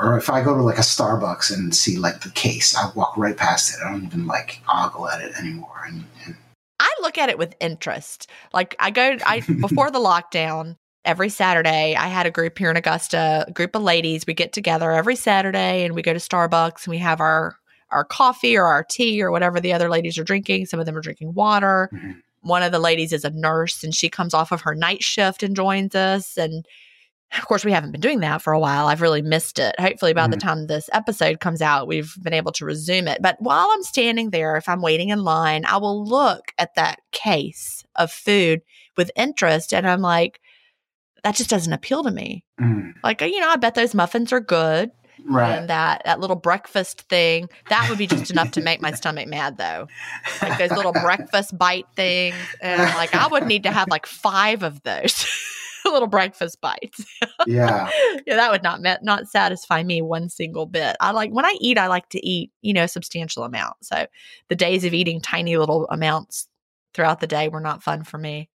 Or if I go to like a Starbucks and see like the case, I walk right past it. I don't even like ogle at it anymore. And, and I look at it with interest. Like I go, I before the lockdown, every Saturday, I had a group here in Augusta, a group of ladies. We get together every Saturday and we go to Starbucks and we have our our coffee or our tea or whatever the other ladies are drinking. Some of them are drinking water. Mm-hmm one of the ladies is a nurse and she comes off of her night shift and joins us. And of course, we haven't been doing that for a while. I've really missed it. Hopefully, by mm. the time this episode comes out, we've been able to resume it. But while I'm standing there, if I'm waiting in line, I will look at that case of food with interest and I'm like, that just doesn't appeal to me. Mm. Like, you know, I bet those muffins are good. Right. And that that little breakfast thing, that would be just enough to make my stomach mad though. Like those little breakfast bite things. And like I would need to have like five of those. (laughs) little breakfast bites. yeah. (laughs) yeah, that would not not satisfy me one single bit. I like when I eat, I like to eat, you know, a substantial amount. So the days of eating tiny little amounts throughout the day were not fun for me.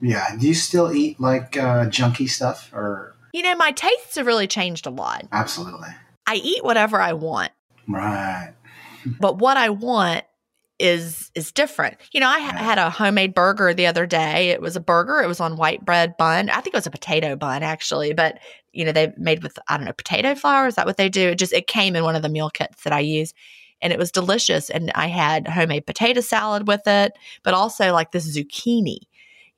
Yeah. Do you still eat like uh, junky stuff or you know, my tastes have really changed a lot. Absolutely. I eat whatever I want. Right. (laughs) but what I want is is different. You know, I ha- had a homemade burger the other day. It was a burger. It was on white bread bun. I think it was a potato bun actually, but you know, they made with I don't know potato flour. Is that what they do? It just it came in one of the meal kits that I use, and it was delicious. And I had homemade potato salad with it, but also like this zucchini.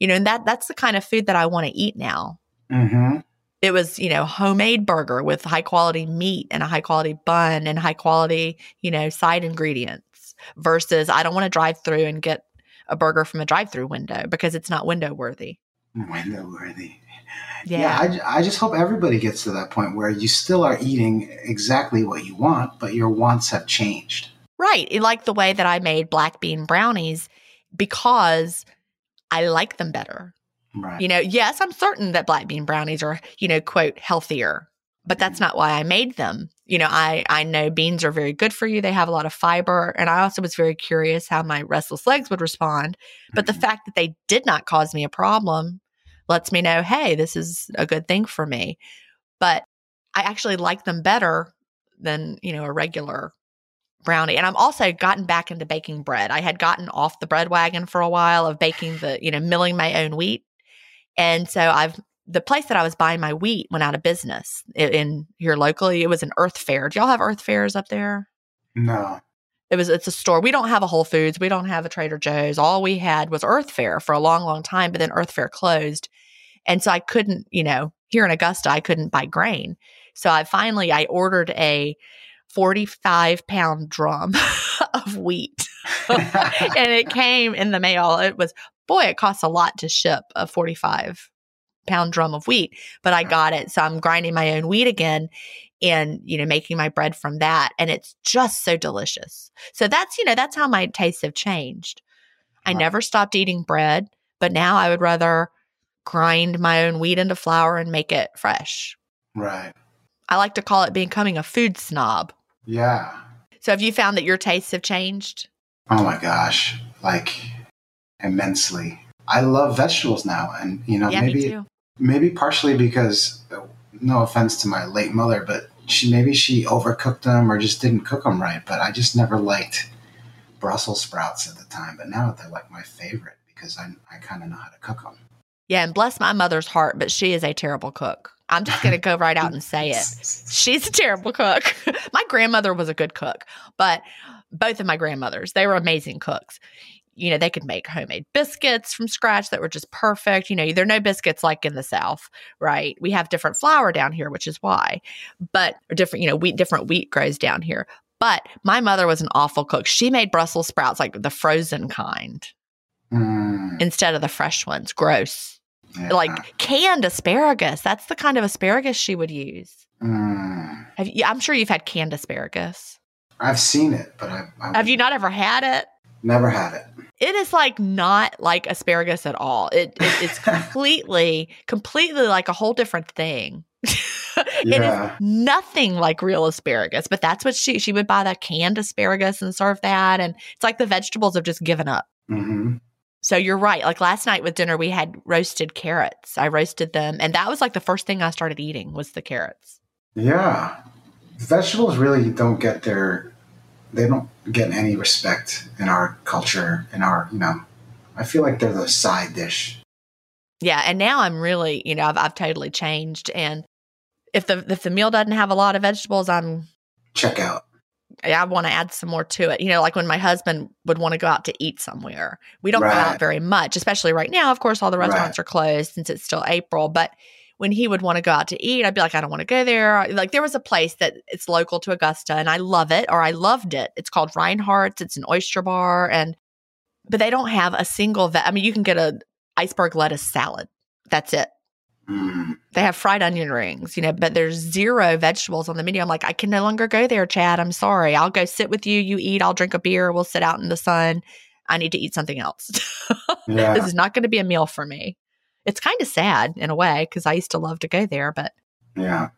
You know, and that that's the kind of food that I want to eat now. Mm-hmm it was you know homemade burger with high quality meat and a high quality bun and high quality you know side ingredients versus i don't want to drive through and get a burger from a drive through window because it's not window worthy. Window worthy. Yeah, yeah. I, I just hope everybody gets to that point where you still are eating exactly what you want but your wants have changed. Right like the way that i made black bean brownies because i like them better Right. You know, yes, I'm certain that black bean brownies are, you know, quote, healthier, but that's mm-hmm. not why I made them. You know, I I know beans are very good for you. They have a lot of fiber, and I also was very curious how my restless legs would respond. But mm-hmm. the fact that they did not cause me a problem lets me know, hey, this is a good thing for me. But I actually like them better than, you know, a regular brownie. And I'm also gotten back into baking bread. I had gotten off the bread wagon for a while of baking the, you know, milling my own wheat. And so I've the place that I was buying my wheat went out of business in, in here locally. It was an Earth Fare. Do y'all have Earth Fares up there? No. It was it's a store. We don't have a Whole Foods. We don't have a Trader Joe's. All we had was Earth Fare for a long, long time, but then Earth Fare closed. And so I couldn't, you know, here in Augusta, I couldn't buy grain. So I finally I ordered a 45 pound drum (laughs) of wheat. (laughs) and it came in the mail. It was boy, it costs a lot to ship a 45 pound drum of wheat, but I got it. So I'm grinding my own wheat again and, you know, making my bread from that. And it's just so delicious. So that's, you know, that's how my tastes have changed. I never stopped eating bread, but now I would rather grind my own wheat into flour and make it fresh. Right. I like to call it becoming a food snob. Yeah. So have you found that your tastes have changed? Oh my gosh, like immensely. I love vegetables now, and you know yeah, maybe maybe partially because no offense to my late mother, but she maybe she overcooked them or just didn't cook them right. But I just never liked Brussels sprouts at the time. But now they're like my favorite because I I kind of know how to cook them. Yeah, and bless my mother's heart, but she is a terrible cook. I'm just going to go right out and say it. (laughs) She's a terrible cook. (laughs) my grandmother was a good cook, but both of my grandmothers, they were amazing cooks. You know, they could make homemade biscuits from scratch that were just perfect. You know, there are no biscuits like in the South, right? We have different flour down here, which is why, but different, you know, wheat, different wheat grows down here. But my mother was an awful cook. She made Brussels sprouts like the frozen kind mm. instead of the fresh ones. Gross. Yeah. Like canned asparagus. That's the kind of asparagus she would use. Mm. Have you, I'm sure you've had canned asparagus. I've seen it, but I, I have you not ever had it? Never had it. It is like not like asparagus at all. It, it it's (laughs) completely completely like a whole different thing. (laughs) it yeah. is nothing like real asparagus, but that's what she she would buy that canned asparagus and serve that, and it's like the vegetables have just given up. Mm-hmm. So you're right. Like last night with dinner, we had roasted carrots. I roasted them, and that was like the first thing I started eating was the carrots. Yeah, vegetables really don't get their they don't get any respect in our culture. In our you know, I feel like they're the side dish. Yeah, and now I'm really you know I've I've totally changed, and if the if the meal doesn't have a lot of vegetables, I'm check out. Yeah, I want to add some more to it. You know, like when my husband would want to go out to eat somewhere. We don't right. go out very much, especially right now. Of course, all the restaurants right. are closed since it's still April. But when he would want to go out to eat, I'd be like, I don't want to go there. Like there was a place that it's local to Augusta and I love it or I loved it. It's called Rhinehart's. It's an oyster bar and but they don't have a single ve- I mean, you can get a iceberg lettuce salad. That's it. Mm. They have fried onion rings, you know, but there's zero vegetables on the menu. I'm like, I can no longer go there, Chad. I'm sorry. I'll go sit with you. You eat. I'll drink a beer. We'll sit out in the sun. I need to eat something else. (laughs) yeah. This is not going to be a meal for me. It's kind of sad in a way because I used to love to go there, but. Yeah.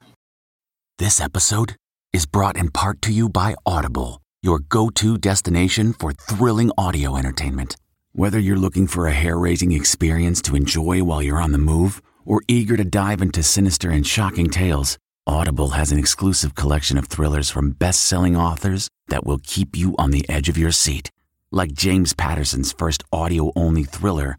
This episode is brought in part to you by Audible, your go to destination for thrilling audio entertainment. Whether you're looking for a hair raising experience to enjoy while you're on the move, or eager to dive into sinister and shocking tales, Audible has an exclusive collection of thrillers from best selling authors that will keep you on the edge of your seat. Like James Patterson's first audio only thriller,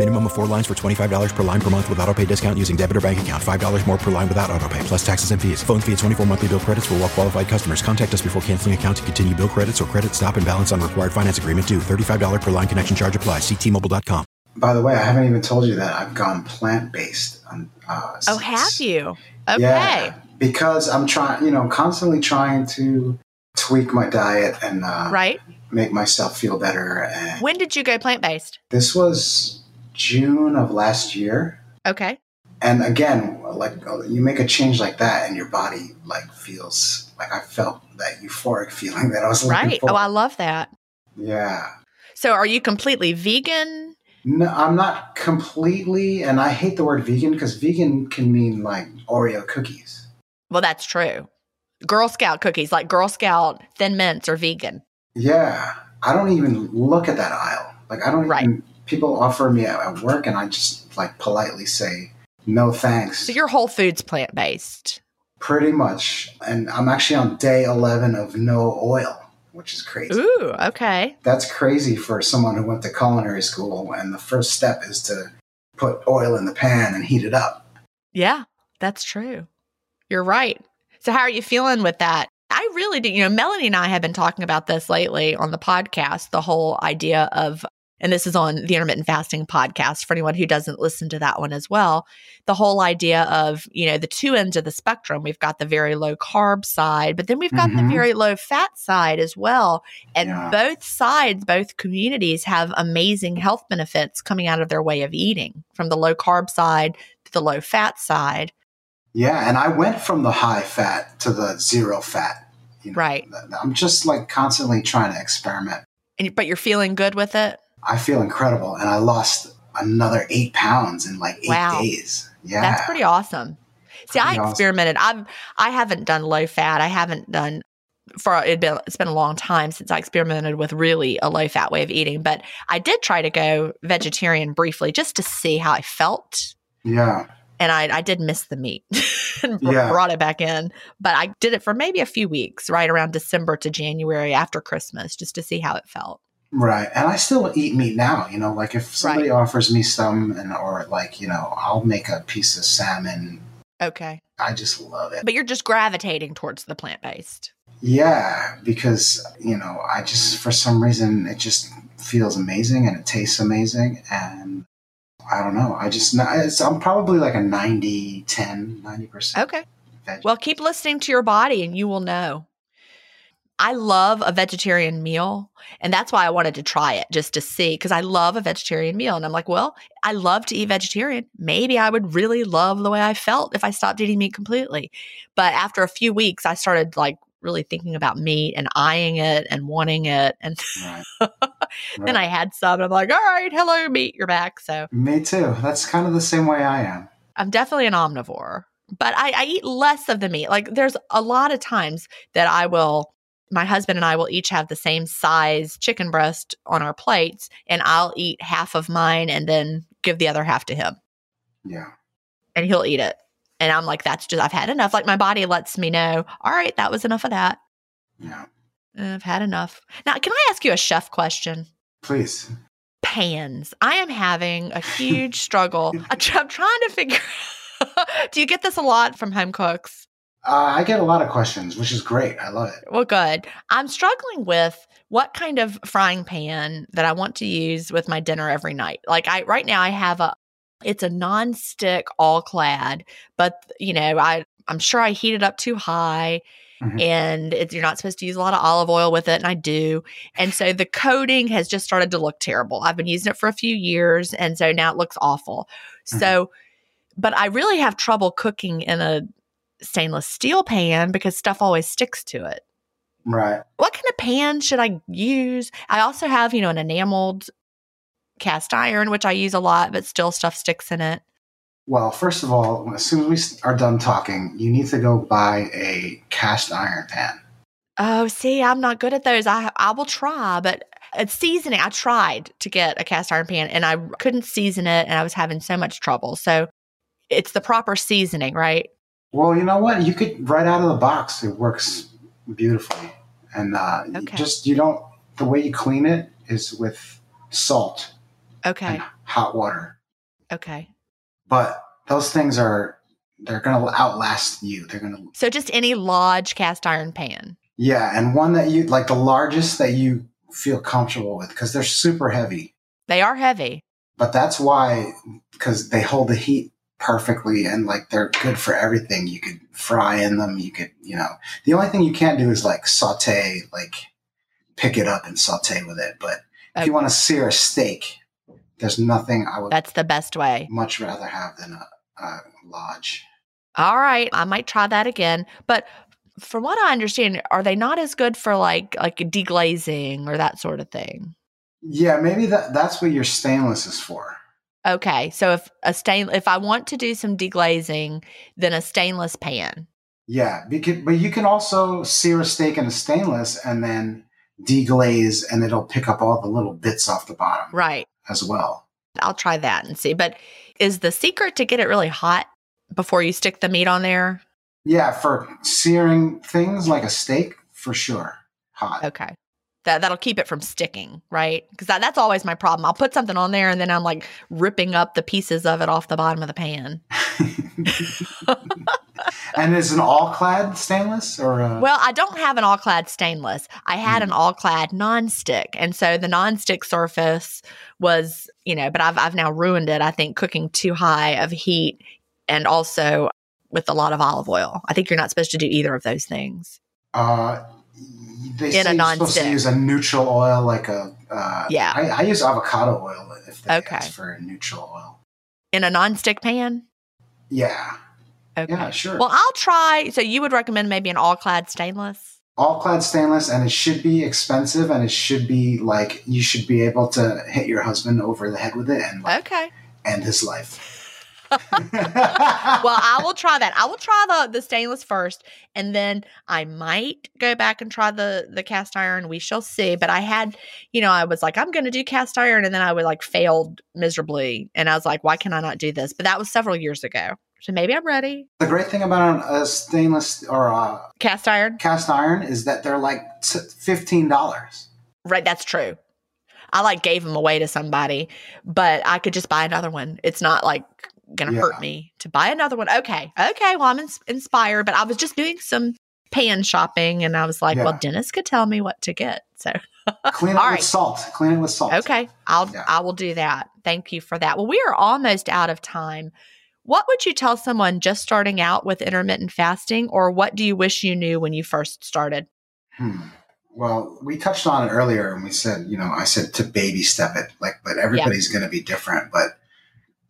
Minimum of four lines for $25 per line per month with auto pay discount using debit or bank account. $5 more per line without auto pay, plus taxes and fees. Phone fee at 24 monthly bill credits for well qualified customers. Contact us before canceling account to continue bill credits or credit stop and balance on required finance agreement due. $35 per line connection charge applies. Ctmobile.com. By the way, I haven't even told you that I've gone plant based. Uh, oh, have you? Okay. Yeah, because I'm trying, you know, constantly trying to tweak my diet and uh, right make myself feel better. And when did you go plant based? This was June of last year. Okay. And again, like you make a change like that, and your body like feels like I felt that euphoric (laughs) feeling that I was right. For. Oh, I love that. Yeah. So, are you completely vegan? No, I'm not completely, and I hate the word vegan because vegan can mean like Oreo cookies. Well, that's true. Girl Scout cookies, like Girl Scout Thin Mints, are vegan. Yeah, I don't even look at that aisle. Like I don't right. even. People offer me at work, and I just like politely say no thanks. So your Whole Foods plant based. Pretty much, and I'm actually on day eleven of no oil which is crazy. Ooh, okay. That's crazy for someone who went to culinary school, and the first step is to put oil in the pan and heat it up. Yeah, that's true. You're right. So, how are you feeling with that? I really do. You know, Melanie and I have been talking about this lately on the podcast the whole idea of and this is on the intermittent fasting podcast for anyone who doesn't listen to that one as well the whole idea of you know the two ends of the spectrum. We've got the very low carb side but then we've got mm-hmm. the very low fat side as well. And yeah. both sides both communities have amazing health benefits coming out of their way of eating from the low carb side to the low fat side. Yeah and i went from the high fat to the zero fat you know, right. I'm just like constantly trying to experiment. And, but you're feeling good with it I feel incredible. And I lost another eight pounds in like eight wow. days. Yeah. That's pretty awesome. See, pretty I experimented. Awesome. I've I haven't done low fat. I haven't done for it been it's been a long time since I experimented with really a low fat way of eating, but I did try to go vegetarian briefly just to see how I felt. Yeah. And I, I did miss the meat (laughs) and yeah. brought it back in. But I did it for maybe a few weeks, right around December to January after Christmas, just to see how it felt. Right. And I still eat meat now, you know, like if somebody right. offers me some and or like, you know, I'll make a piece of salmon. Okay. I just love it. But you're just gravitating towards the plant-based. Yeah, because, you know, I just for some reason it just feels amazing and it tastes amazing and I don't know. I just I'm probably like a 90 10, 90%. Okay. Veg. Well, keep listening to your body and you will know. I love a vegetarian meal. And that's why I wanted to try it just to see, because I love a vegetarian meal. And I'm like, well, I love to eat vegetarian. Maybe I would really love the way I felt if I stopped eating meat completely. But after a few weeks, I started like really thinking about meat and eyeing it and wanting it. And right. (laughs) right. then I had some. I'm like, all right, hello, meat, you're back. So me too. That's kind of the same way I am. I'm definitely an omnivore, but I, I eat less of the meat. Like there's a lot of times that I will my husband and I will each have the same size chicken breast on our plates, and I'll eat half of mine and then give the other half to him. Yeah. And he'll eat it. And I'm like, that's just, I've had enough. Like my body lets me know, all right, that was enough of that. Yeah. I've had enough. Now, can I ask you a chef question? Please. Pans. I am having a huge (laughs) struggle. I'm trying to figure (laughs) Do you get this a lot from home cooks? Uh, I get a lot of questions, which is great. I love it. Well, good. I'm struggling with what kind of frying pan that I want to use with my dinner every night. Like I right now I have a it's a non-stick All-Clad, but you know, I I'm sure I heat it up too high. Mm-hmm. And it, you're not supposed to use a lot of olive oil with it, and I do. And so the coating has just started to look terrible. I've been using it for a few years, and so now it looks awful. Mm-hmm. So, but I really have trouble cooking in a stainless steel pan because stuff always sticks to it. Right. What kind of pan should I use? I also have, you know, an enameled cast iron, which I use a lot, but still stuff sticks in it. Well, first of all, as soon as we are done talking, you need to go buy a cast iron pan. Oh, see, I'm not good at those. I I will try, but it's seasoning. I tried to get a cast iron pan and I couldn't season it and I was having so much trouble. So it's the proper seasoning, right? Well, you know what? You could right out of the box. It works beautifully, and uh, okay. just you don't. The way you clean it is with salt. Okay. hot water. Okay. But those things are they're going to outlast you. They're going to. So just any large cast iron pan. Yeah, and one that you like the largest that you feel comfortable with because they're super heavy. They are heavy. But that's why because they hold the heat perfectly and like they're good for everything. You could fry in them. You could, you know, the only thing you can't do is like saute, like pick it up and saute with it. But if you want to sear a steak, there's nothing I would. That's the best way. Much rather have than a, a lodge. All right, I might try that again. But from what I understand, are they not as good for like like deglazing or that sort of thing? Yeah, maybe that that's what your stainless is for. Okay, so if a stain, if I want to do some deglazing, then a stainless pan. Yeah, because, but you can also sear a steak in a stainless and then deglaze, and it'll pick up all the little bits off the bottom, right? As well. I'll try that and see. But is the secret to get it really hot before you stick the meat on there? Yeah, for searing things like a steak, for sure, hot. Okay that that'll keep it from sticking, right? Because that, that's always my problem. I'll put something on there and then I'm like ripping up the pieces of it off the bottom of the pan. (laughs) and is an All-Clad stainless or? A- well, I don't have an All-Clad stainless. I had mm. an all clad non-stick, and so the non-stick surface was, you know, but I've I've now ruined it. I think cooking too high of heat, and also with a lot of olive oil. I think you're not supposed to do either of those things. Uh, they in a non-stick. supposed to use a neutral oil, like a uh, yeah. I, I, use avocado oil if they okay. ask for a neutral oil in a non-stick pan. Yeah. Okay. Yeah, sure. Well, I'll try. So you would recommend maybe an All-Clad stainless? All-Clad stainless, and it should be expensive, and it should be like you should be able to hit your husband over the head with it and like, okay end his life. (laughs) well, I will try that. I will try the the stainless first, and then I might go back and try the the cast iron. We shall see. But I had, you know, I was like, I'm going to do cast iron, and then I would like failed miserably, and I was like, why can I not do this? But that was several years ago. So maybe I'm ready. The great thing about a stainless or a cast iron, cast iron, is that they're like fifteen dollars. Right, that's true. I like gave them away to somebody, but I could just buy another one. It's not like gonna yeah. hurt me to buy another one. Okay, okay. Well, I'm ins- inspired, but I was just doing some pan shopping, and I was like, yeah. well, Dennis could tell me what to get. So (laughs) clean it with salt. Clean it with salt. Okay, I'll yeah. I will do that. Thank you for that. Well, we are almost out of time. What would you tell someone just starting out with intermittent fasting, or what do you wish you knew when you first started? Hmm. Well, we touched on it earlier, and we said, you know, I said to baby step it, like, but everybody's going to be different. But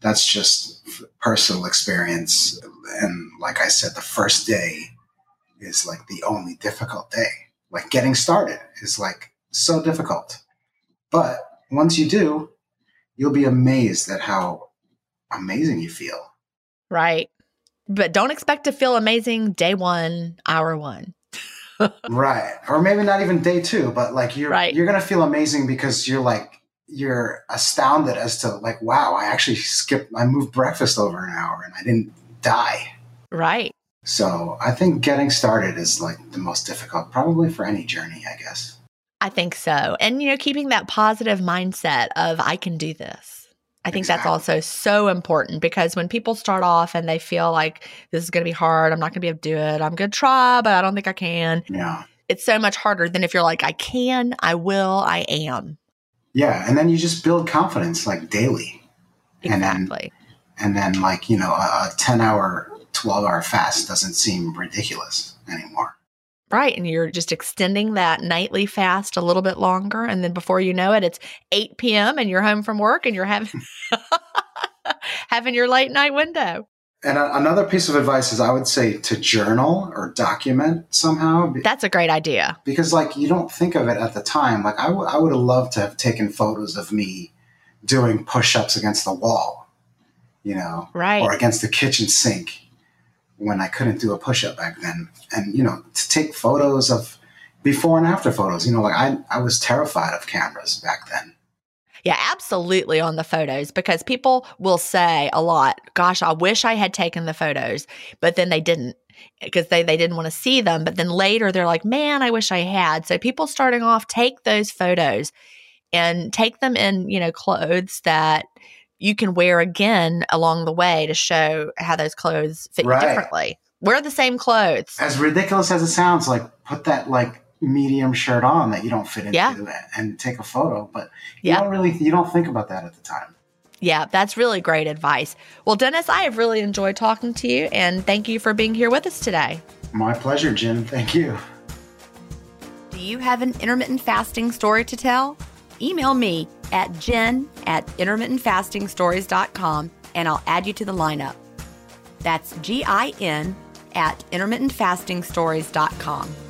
that's just personal experience. And like I said, the first day is like the only difficult day. Like getting started is like so difficult. But once you do, you'll be amazed at how amazing you feel. Right. But don't expect to feel amazing day one, hour one. (laughs) right. Or maybe not even day two, but like you're right. you're gonna feel amazing because you're like you're astounded as to like, wow, I actually skipped, I moved breakfast over an hour and I didn't die. Right. So I think getting started is like the most difficult, probably for any journey, I guess. I think so. And, you know, keeping that positive mindset of, I can do this. I think exactly. that's also so important because when people start off and they feel like this is going to be hard, I'm not going to be able to do it, I'm going to try, but I don't think I can. Yeah. It's so much harder than if you're like, I can, I will, I am. Yeah, and then you just build confidence like daily. Exactly. And then, and then like, you know, a, a 10 hour, 12 hour fast doesn't seem ridiculous anymore. Right. And you're just extending that nightly fast a little bit longer. And then before you know it, it's 8 p.m. and you're home from work and you're having (laughs) having your late night window. And a, another piece of advice is I would say to journal or document somehow. That's a great idea. Because, like, you don't think of it at the time. Like, I, w- I would have loved to have taken photos of me doing push ups against the wall, you know, right. or against the kitchen sink when I couldn't do a push up back then. And, you know, to take photos of before and after photos, you know, like I, I was terrified of cameras back then. Yeah, absolutely on the photos because people will say a lot, gosh, I wish I had taken the photos, but then they didn't because they, they didn't want to see them. But then later they're like, man, I wish I had. So people starting off, take those photos and take them in, you know, clothes that you can wear again along the way to show how those clothes fit right. differently. Wear the same clothes. As ridiculous as it sounds, like put that like medium shirt on that you don't fit into yeah. and take a photo. But you yeah. don't really you don't think about that at the time. Yeah, that's really great advice. Well, Dennis, I have really enjoyed talking to you and thank you for being here with us today. My pleasure, Gin. Thank you. Do you have an intermittent fasting story to tell? Email me at gin at intermittentfastingstories.com and I'll add you to the lineup. That's G I N at intermittentfastingstories.com.